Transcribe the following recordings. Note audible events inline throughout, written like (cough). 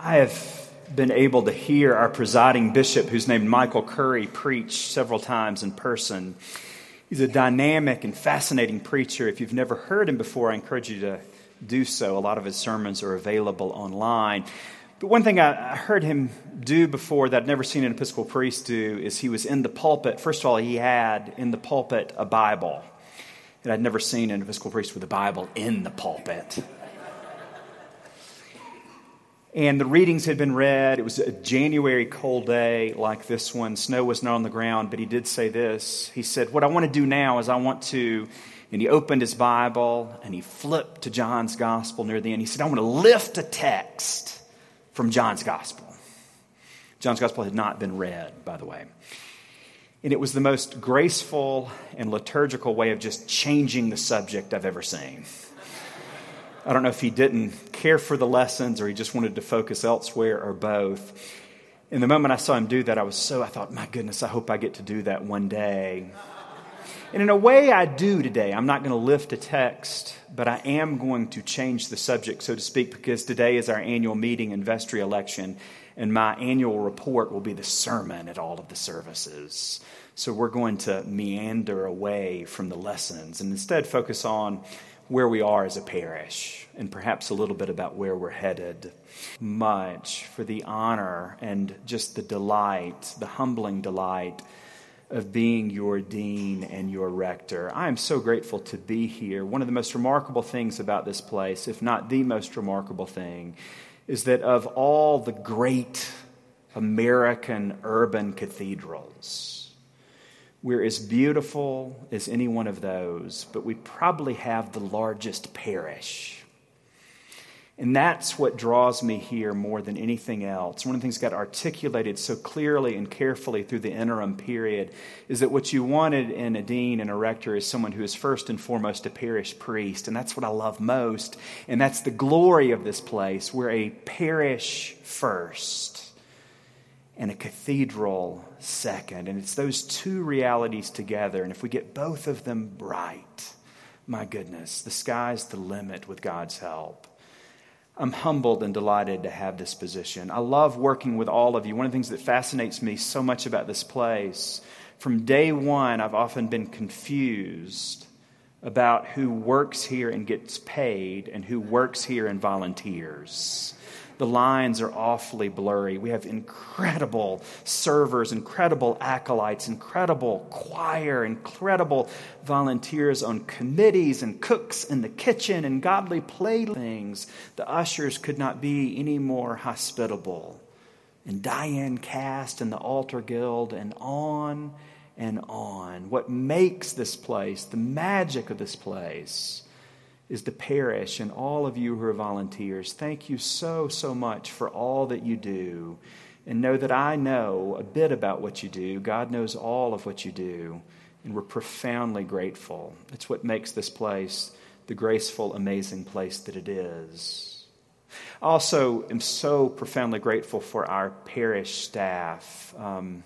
I have been able to hear our presiding bishop, who's named Michael Curry, preach several times in person. He's a dynamic and fascinating preacher. If you've never heard him before, I encourage you to do so. A lot of his sermons are available online. But one thing I heard him do before that I'd never seen an Episcopal priest do is he was in the pulpit. First of all, he had in the pulpit a Bible. And I'd never seen an Episcopal priest with a Bible in the pulpit. And the readings had been read. It was a January cold day like this one. Snow was not on the ground, but he did say this. He said, What I want to do now is I want to. And he opened his Bible and he flipped to John's Gospel near the end. He said, I want to lift a text from John's Gospel. John's Gospel had not been read, by the way. And it was the most graceful and liturgical way of just changing the subject I've ever seen. I don't know if he didn't care for the lessons or he just wanted to focus elsewhere or both. In the moment I saw him do that, I was so, I thought, my goodness, I hope I get to do that one day. And in a way, I do today. I'm not going to lift a text, but I am going to change the subject, so to speak, because today is our annual meeting and vestry election, and my annual report will be the sermon at all of the services. So we're going to meander away from the lessons and instead focus on where we are as a parish and perhaps a little bit about where we're headed. Much for the honor and just the delight, the humbling delight of being your dean and your rector. I am so grateful to be here. One of the most remarkable things about this place, if not the most remarkable thing, is that of all the great American urban cathedrals, we're as beautiful as any one of those, but we probably have the largest parish. And that's what draws me here more than anything else. One of the things got articulated so clearly and carefully through the interim period is that what you wanted in a dean and a rector is someone who is first and foremost a parish priest. And that's what I love most. And that's the glory of this place. We're a parish first and a cathedral second. And it's those two realities together. And if we get both of them right, my goodness, the sky's the limit with God's help. I'm humbled and delighted to have this position. I love working with all of you. One of the things that fascinates me so much about this place, from day one, I've often been confused about who works here and gets paid and who works here and volunteers the lines are awfully blurry. We have incredible servers, incredible acolytes, incredible choir, incredible volunteers on committees and cooks in the kitchen and godly playthings. The ushers could not be any more hospitable. And Diane Cast and the Altar Guild, and on and on. What makes this place, the magic of this place, is the parish and all of you who are volunteers. Thank you so, so much for all that you do. And know that I know a bit about what you do. God knows all of what you do. And we're profoundly grateful. It's what makes this place the graceful, amazing place that it is. I also am so profoundly grateful for our parish staff. Um,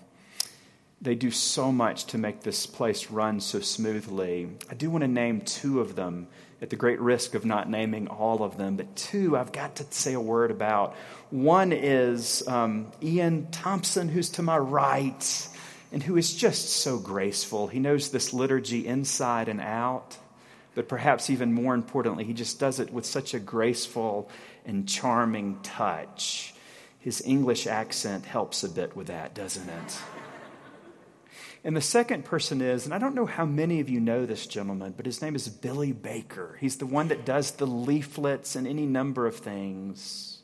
they do so much to make this place run so smoothly. I do want to name two of them at the great risk of not naming all of them, but two I've got to say a word about. One is um, Ian Thompson, who's to my right, and who is just so graceful. He knows this liturgy inside and out, but perhaps even more importantly, he just does it with such a graceful and charming touch. His English accent helps a bit with that, doesn't it? And the second person is, and I don't know how many of you know this gentleman, but his name is Billy Baker. He's the one that does the leaflets and any number of things.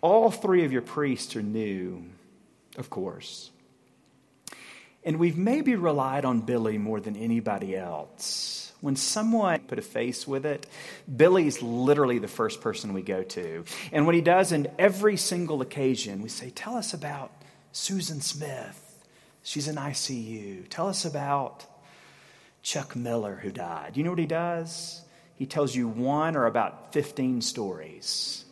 All three of your priests are new, of course. And we've maybe relied on Billy more than anybody else. When someone put a face with it, Billy's literally the first person we go to. And what he does in every single occasion, we say, Tell us about Susan Smith. She's in ICU. Tell us about Chuck Miller who died. You know what he does? He tells you one or about 15 stories.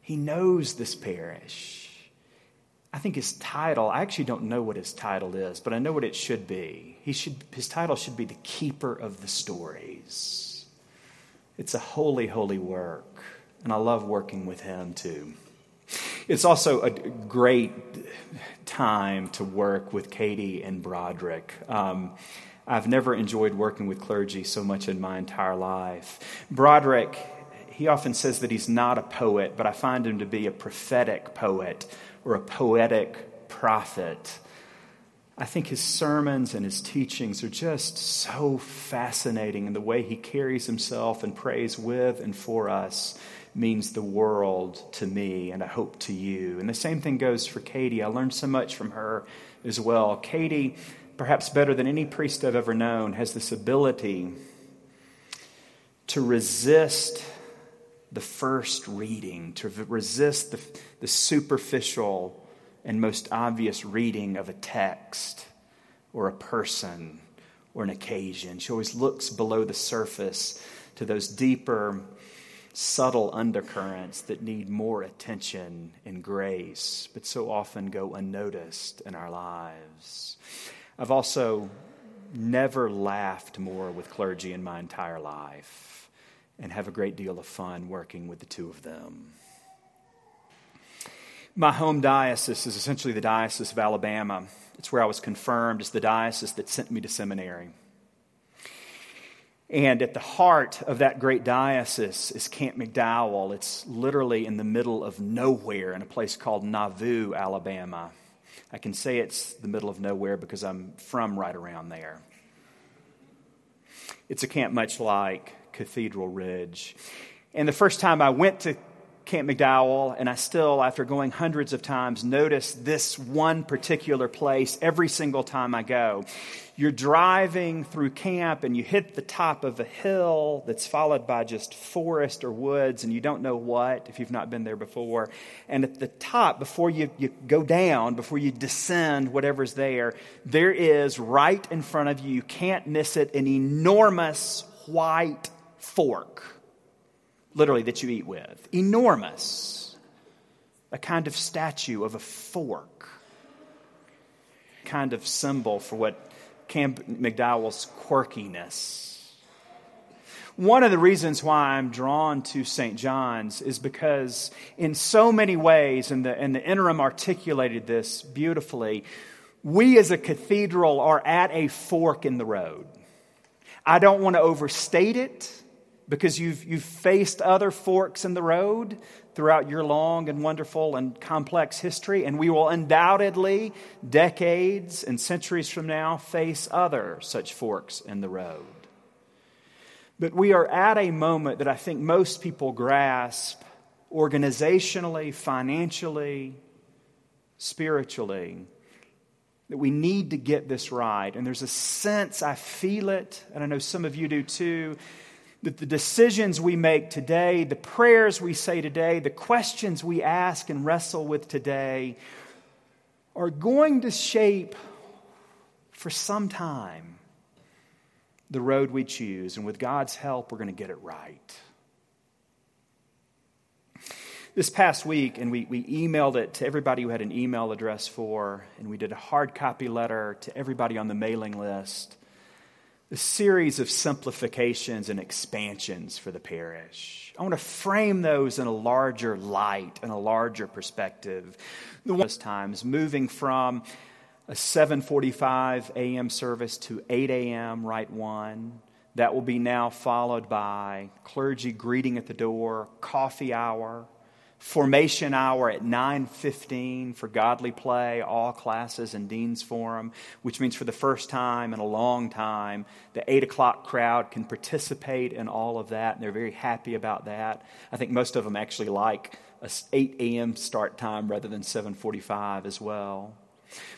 He knows this parish. I think his title, I actually don't know what his title is, but I know what it should be. He should, his title should be the Keeper of the Stories. It's a holy, holy work, and I love working with him too. It's also a great time to work with Katie and Broderick. Um, I've never enjoyed working with clergy so much in my entire life. Broderick, he often says that he's not a poet, but I find him to be a prophetic poet or a poetic prophet. I think his sermons and his teachings are just so fascinating, and the way he carries himself and prays with and for us means the world to me, and I hope to you. And the same thing goes for Katie. I learned so much from her as well. Katie, perhaps better than any priest I've ever known, has this ability to resist the first reading, to resist the, the superficial and most obvious reading of a text or a person or an occasion. She always looks below the surface to those deeper, subtle undercurrents that need more attention and grace, but so often go unnoticed in our lives. I've also never laughed more with clergy in my entire life and have a great deal of fun working with the two of them. My home diocese is essentially the Diocese of Alabama. It's where I was confirmed. It's the diocese that sent me to seminary. And at the heart of that great diocese is Camp McDowell. It's literally in the middle of nowhere in a place called Nauvoo, Alabama. I can say it's the middle of nowhere because I'm from right around there. It's a camp much like Cathedral Ridge. And the first time I went to Camp McDowell, and I still, after going hundreds of times, notice this one particular place every single time I go. You're driving through camp and you hit the top of a hill that's followed by just forest or woods, and you don't know what if you've not been there before. And at the top, before you, you go down, before you descend whatever's there, there is right in front of you, you can't miss it, an enormous white fork literally, that you eat with. Enormous. A kind of statue of a fork. Kind of symbol for what Camp McDowell's quirkiness. One of the reasons why I'm drawn to St. John's is because, in so many ways, and the, and the interim articulated this beautifully, we as a cathedral are at a fork in the road. I don't want to overstate it because you've, you've faced other forks in the road throughout your long and wonderful and complex history, and we will undoubtedly, decades and centuries from now, face other such forks in the road. But we are at a moment that I think most people grasp organizationally, financially, spiritually, that we need to get this right. And there's a sense, I feel it, and I know some of you do too that the decisions we make today, the prayers we say today, the questions we ask and wrestle with today are going to shape for some time the road we choose. And with God's help, we're going to get it right. This past week, and we, we emailed it to everybody who had an email address for, and we did a hard copy letter to everybody on the mailing list a series of simplifications and expansions for the parish. I want to frame those in a larger light and a larger perspective. The one times moving from a 7:45 a.m. service to 8 a.m. Rite one. That will be now followed by clergy greeting at the door, coffee hour, formation hour at 9.15 for godly play all classes and dean's forum which means for the first time in a long time the 8 o'clock crowd can participate in all of that and they're very happy about that. I think most of them actually like a 8 a.m start time rather than 7.45 as well.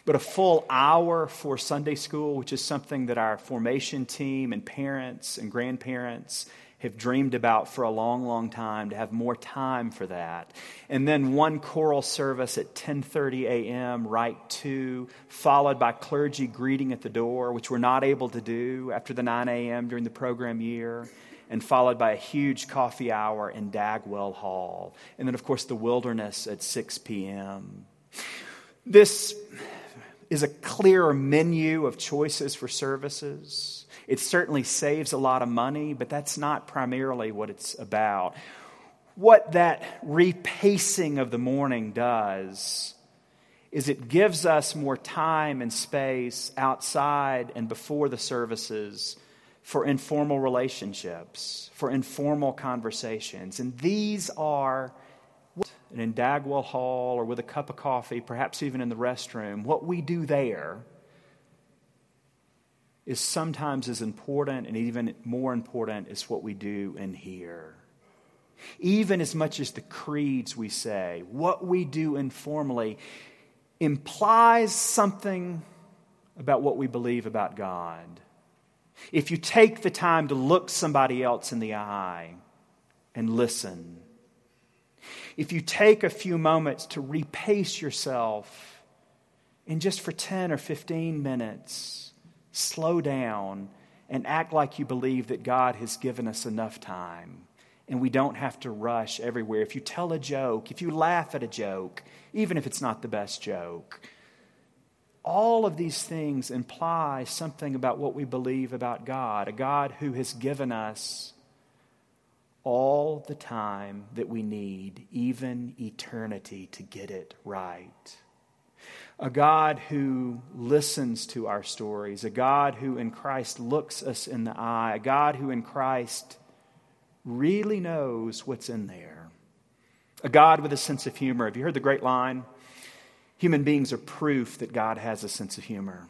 But a full hour for sunday school which is something that our formation team and parents and grandparents have dreamed about for a long, long time to have more time for that. And then one choral service at 10:30 a.m. Rite two, followed by clergy greeting at the door, which we're not able to do after the 9 a.m. during the program year. And followed by a huge coffee hour in Dagwell Hall. And then, of course, the wilderness at 6 p.m. This is a clear menu of choices for services. It certainly saves a lot of money, but that's not primarily what it's about. what that repacing of the morning does is it gives us more time and space outside and before the services for informal relationships, for informal conversations. And these are in Dagwell Hall or with a cup of coffee, perhaps even in the restroom, what we do there is sometimes as important and even more important is what we do in here. Even as much as the creeds we say, what we do informally implies something about what we believe about God. If you take the time to look somebody else in the eye and listen, if you take a few moments to repace yourself and just for 10 or 15 minutes, slow down and act like you believe that God has given us enough time and we don't have to rush everywhere. If you tell a joke, if you laugh at a joke, even if it's not the best joke, all of these things imply something about what we believe about God, a God who has given us all the time that we need, even eternity, to get it right. A God who listens to our stories, a God who in Christ looks us in the eye, a God who in Christ really knows what's in there. A God with a sense of humor. Have you heard the great line? Human beings are proof that God has a sense of humor.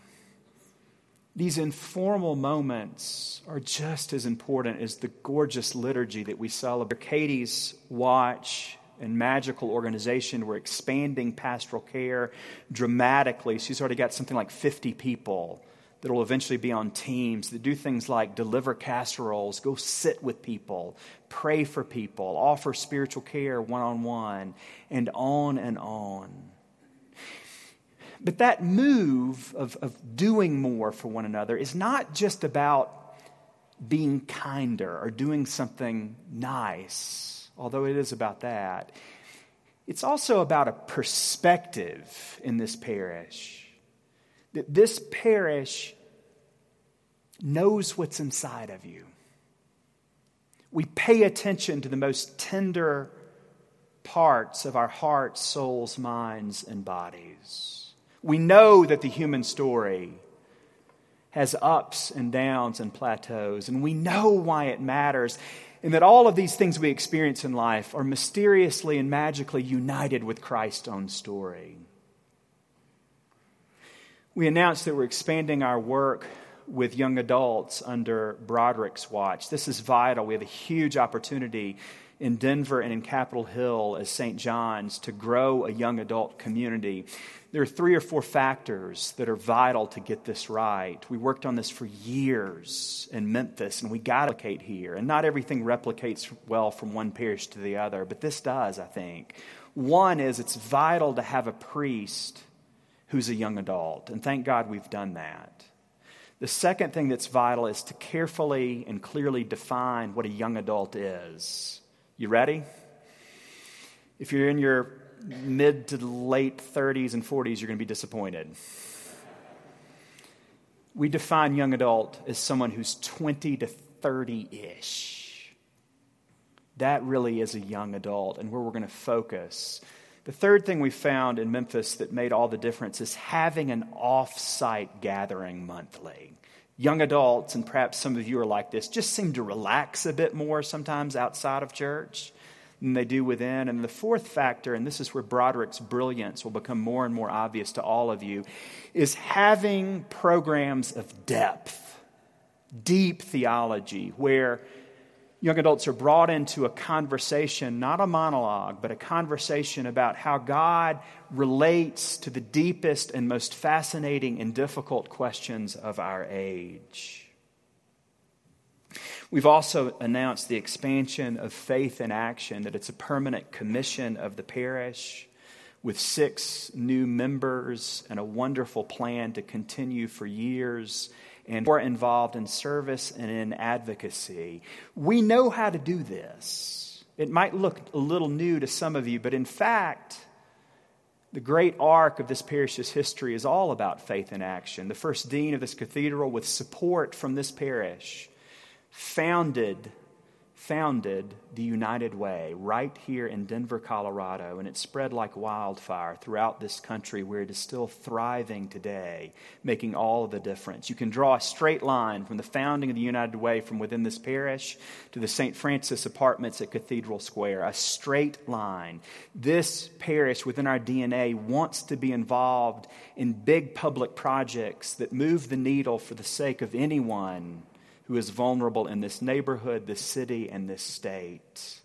These informal moments are just as important as the gorgeous liturgy that we celebrate. Katie's watch and magical organization, we're expanding pastoral care dramatically. She's already got something like 50 people that will eventually be on teams that do things like deliver casseroles, go sit with people, pray for people, offer spiritual care one on one, and on and on. But that move of, of doing more for one another is not just about being kinder or doing something nice, although it is about that. It's also about a perspective in this parish. That this parish knows what's inside of you. We pay attention to the most tender parts of our hearts, souls, minds, and bodies. We know that the human story has ups and downs and plateaus, and we know why it matters, and that all of these things we experience in life are mysteriously and magically united with Christ's own story. We announced that we're expanding our work with young adults under Broderick's watch. This is vital. We have a huge opportunity in Denver and in Capitol Hill as St. John's to grow a young adult community. There are three or four factors that are vital to get this right. We worked on this for years in Memphis, and we got to replicate here. And not everything replicates well from one parish to the other, but this does, I think. One is it's vital to have a priest who's a young adult, and thank God we've done that. The second thing that's vital is to carefully and clearly define what a young adult is. You ready? If you're in your mid to late 30s and 40s, you're going to be disappointed. We define young adult as someone who's 20 to 30 ish. That really is a young adult, and where we're going to focus. The third thing we found in Memphis that made all the difference is having an off site gathering monthly. Young adults, and perhaps some of you are like this, just seem to relax a bit more sometimes outside of church than they do within. And the fourth factor, and this is where Broderick's brilliance will become more and more obvious to all of you, is having programs of depth, deep theology, where young adults are brought into a conversation, not a monologue, but a conversation about how God relates to the deepest and most fascinating and difficult questions of our age. We've also announced the expansion of faith in action, that it's a permanent commission of the parish with six new members and a wonderful plan to continue for years and more involved in service and in advocacy. We know how to do this. It might look a little new to some of you, but in fact, the great arc of this parish's history is all about faith in action. The first dean of this cathedral, with support from this parish, founded founded the United Way right here in Denver, Colorado, and it spread like wildfire throughout this country where it is still thriving today, making all of the difference. You can draw a straight line from the founding of the United Way from within this parish to the St. Francis apartments at Cathedral Square, a straight line. This parish within our DNA wants to be involved in big public projects that move the needle for the sake of anyone who is vulnerable in this neighborhood, this city, and this state.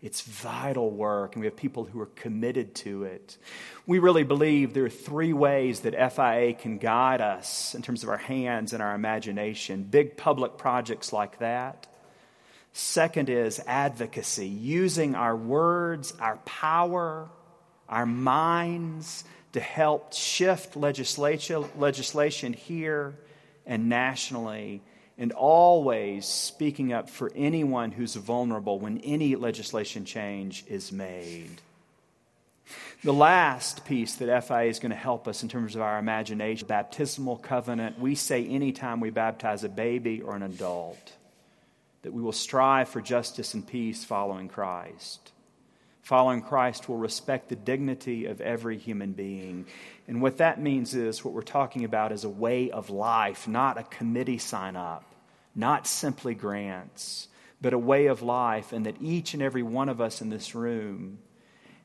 It's vital work, and we have people who are committed to it. We really believe there are three ways that FIA can guide us in terms of our hands and our imagination. Big public projects like that. Second is advocacy, using our words, our power, our minds to help shift legislation, here and nationally and always speaking up for anyone who's vulnerable when any legislation change is made. The last piece that FIA is going to help us in terms of our imagination, baptismal covenant, we say anytime we baptize a baby or an adult that we will strive for justice and peace following Christ. Following Christ will respect the dignity of every human being. And what that means is what we're talking about is a way of life, not a committee sign up, not simply grants, but a way of life, and that each and every one of us in this room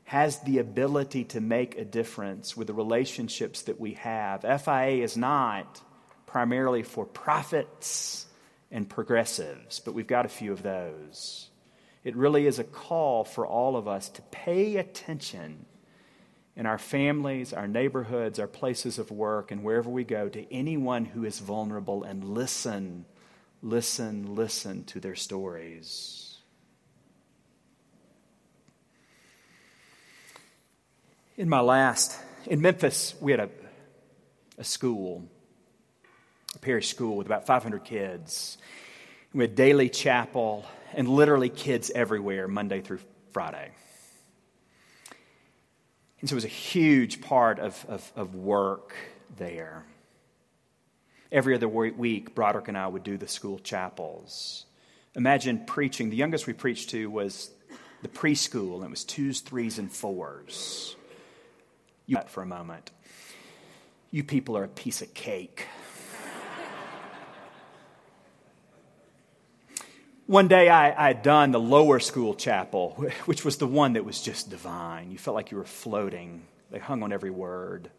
has the ability to make a difference with the relationships that we have. FIA is not primarily for prophets and progressives, but we've got a few of those. It really is a call for all of us to pay attention in our families, our neighborhoods, our places of work, and wherever we go to anyone who is vulnerable and listen, listen, listen to their stories. In my last, in Memphis, we had a, a school, a parish school with about 500 kids. We had daily chapel and literally kids everywhere Monday through Friday. And so it was a huge part of, of, of work there. Every other week, Broderick and I would do the school chapels. Imagine preaching. The youngest we preached to was the preschool, and it was twos, threes, and fours. You for a moment. You people are a piece of cake. One day I, I, had done the lower school chapel, which was the one that was just divine. You felt like you were floating. They hung on every word,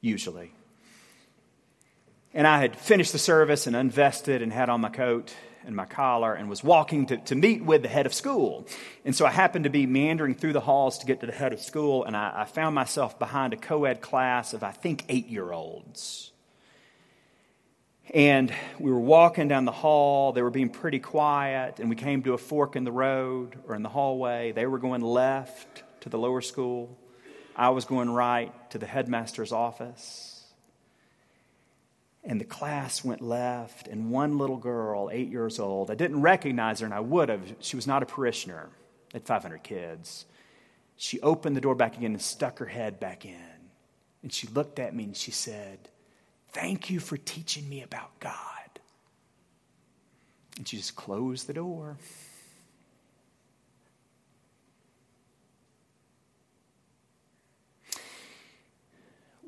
usually. And I had finished the service and unvested and had on my coat and my collar and was walking to, to meet with the head of school. And so I happened to be meandering through the halls to get to the head of school, and I, I found myself behind a co ed class of, I think, eight year olds. And we were walking down the hall. They were being pretty quiet. And we came to a fork in the road or in the hallway. They were going left to the lower school. I was going right to the headmaster's office. And the class went left. And one little girl, eight years old, I didn't recognize her, and I would have. She was not a parishioner at 500 kids. She opened the door back again and stuck her head back in. And she looked at me and she said, Thank you for teaching me about God. And she just closed the door.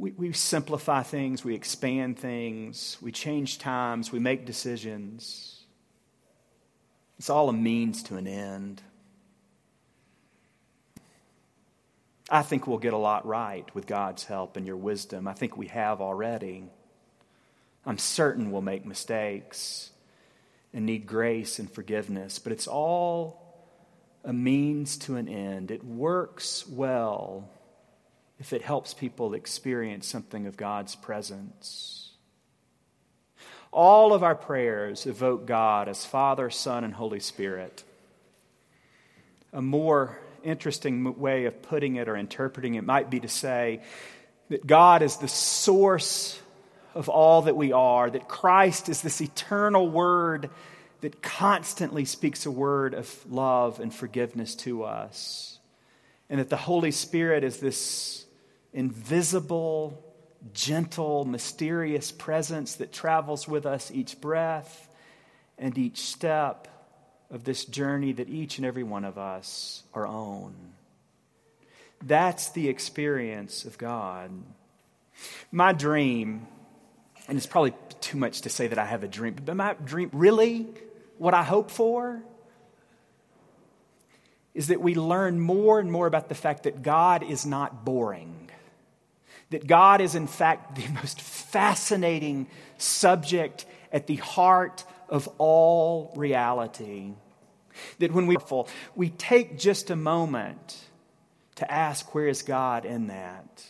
We, we simplify things, we expand things, we change times, we make decisions. It's all a means to an end. I think we'll get a lot right with God's help and your wisdom. I think we have already. I'm certain we'll make mistakes and need grace and forgiveness, but it's all a means to an end. It works well if it helps people experience something of God's presence. All of our prayers evoke God as Father, Son, and Holy Spirit. A more interesting way of putting it or interpreting it might be to say that God is the source of all that we are, that Christ is this eternal word that constantly speaks a word of love and forgiveness to us, and that the Holy Spirit is this invisible, gentle, mysterious presence that travels with us each breath and each step of this journey that each and every one of us are on. That's the experience of God. My dream, and it's probably too much to say that I have a dream, but my dream, really, what I hope for, is that we learn more and more about the fact that God is not boring. That God is, in fact, the (laughs) most fascinating subject at the heart of all reality. That when we, we take just a moment to ask, where is God in that?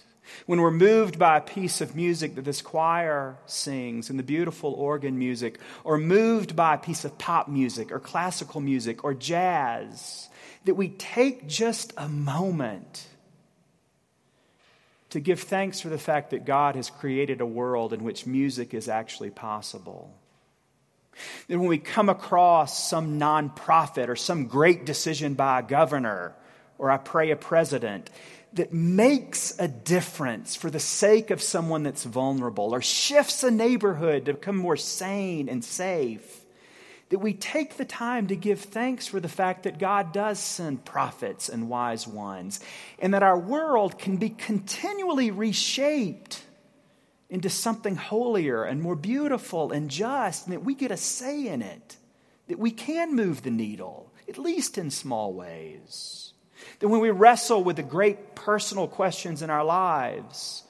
When we're moved by a piece of music that this choir sings and the beautiful organ music, or moved by a piece of pop music or classical music or jazz, that we take just a moment to give thanks for the fact that God has created a world in which music is actually possible. That when we come across some nonprofit or some great decision by a governor or I pray a president that makes a difference for the sake of someone that's vulnerable or shifts a neighborhood to become more sane and safe, that we take the time to give thanks for the fact that God does send prophets and wise ones, and that our world can be continually reshaped into something holier and more beautiful and just, and that we get a say in it, that we can move the needle, at least in small ways. That when we wrestle with the great personal questions in our lives,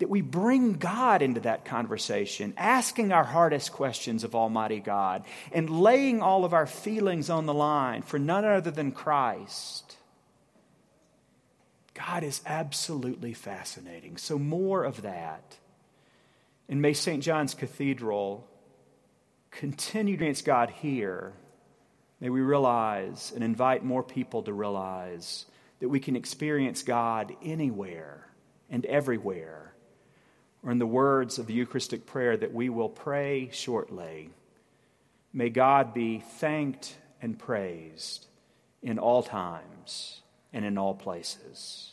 that we bring God into that conversation, asking our hardest questions of Almighty God, and laying all of our feelings on the line for none other than Christ. God is absolutely fascinating. So, more of that. And may St. John's Cathedral continue to experience God here. May we realize and invite more people to realize that we can experience God anywhere and everywhere or in the words of the Eucharistic prayer that we will pray shortly. May God be thanked and praised in all times and in all places.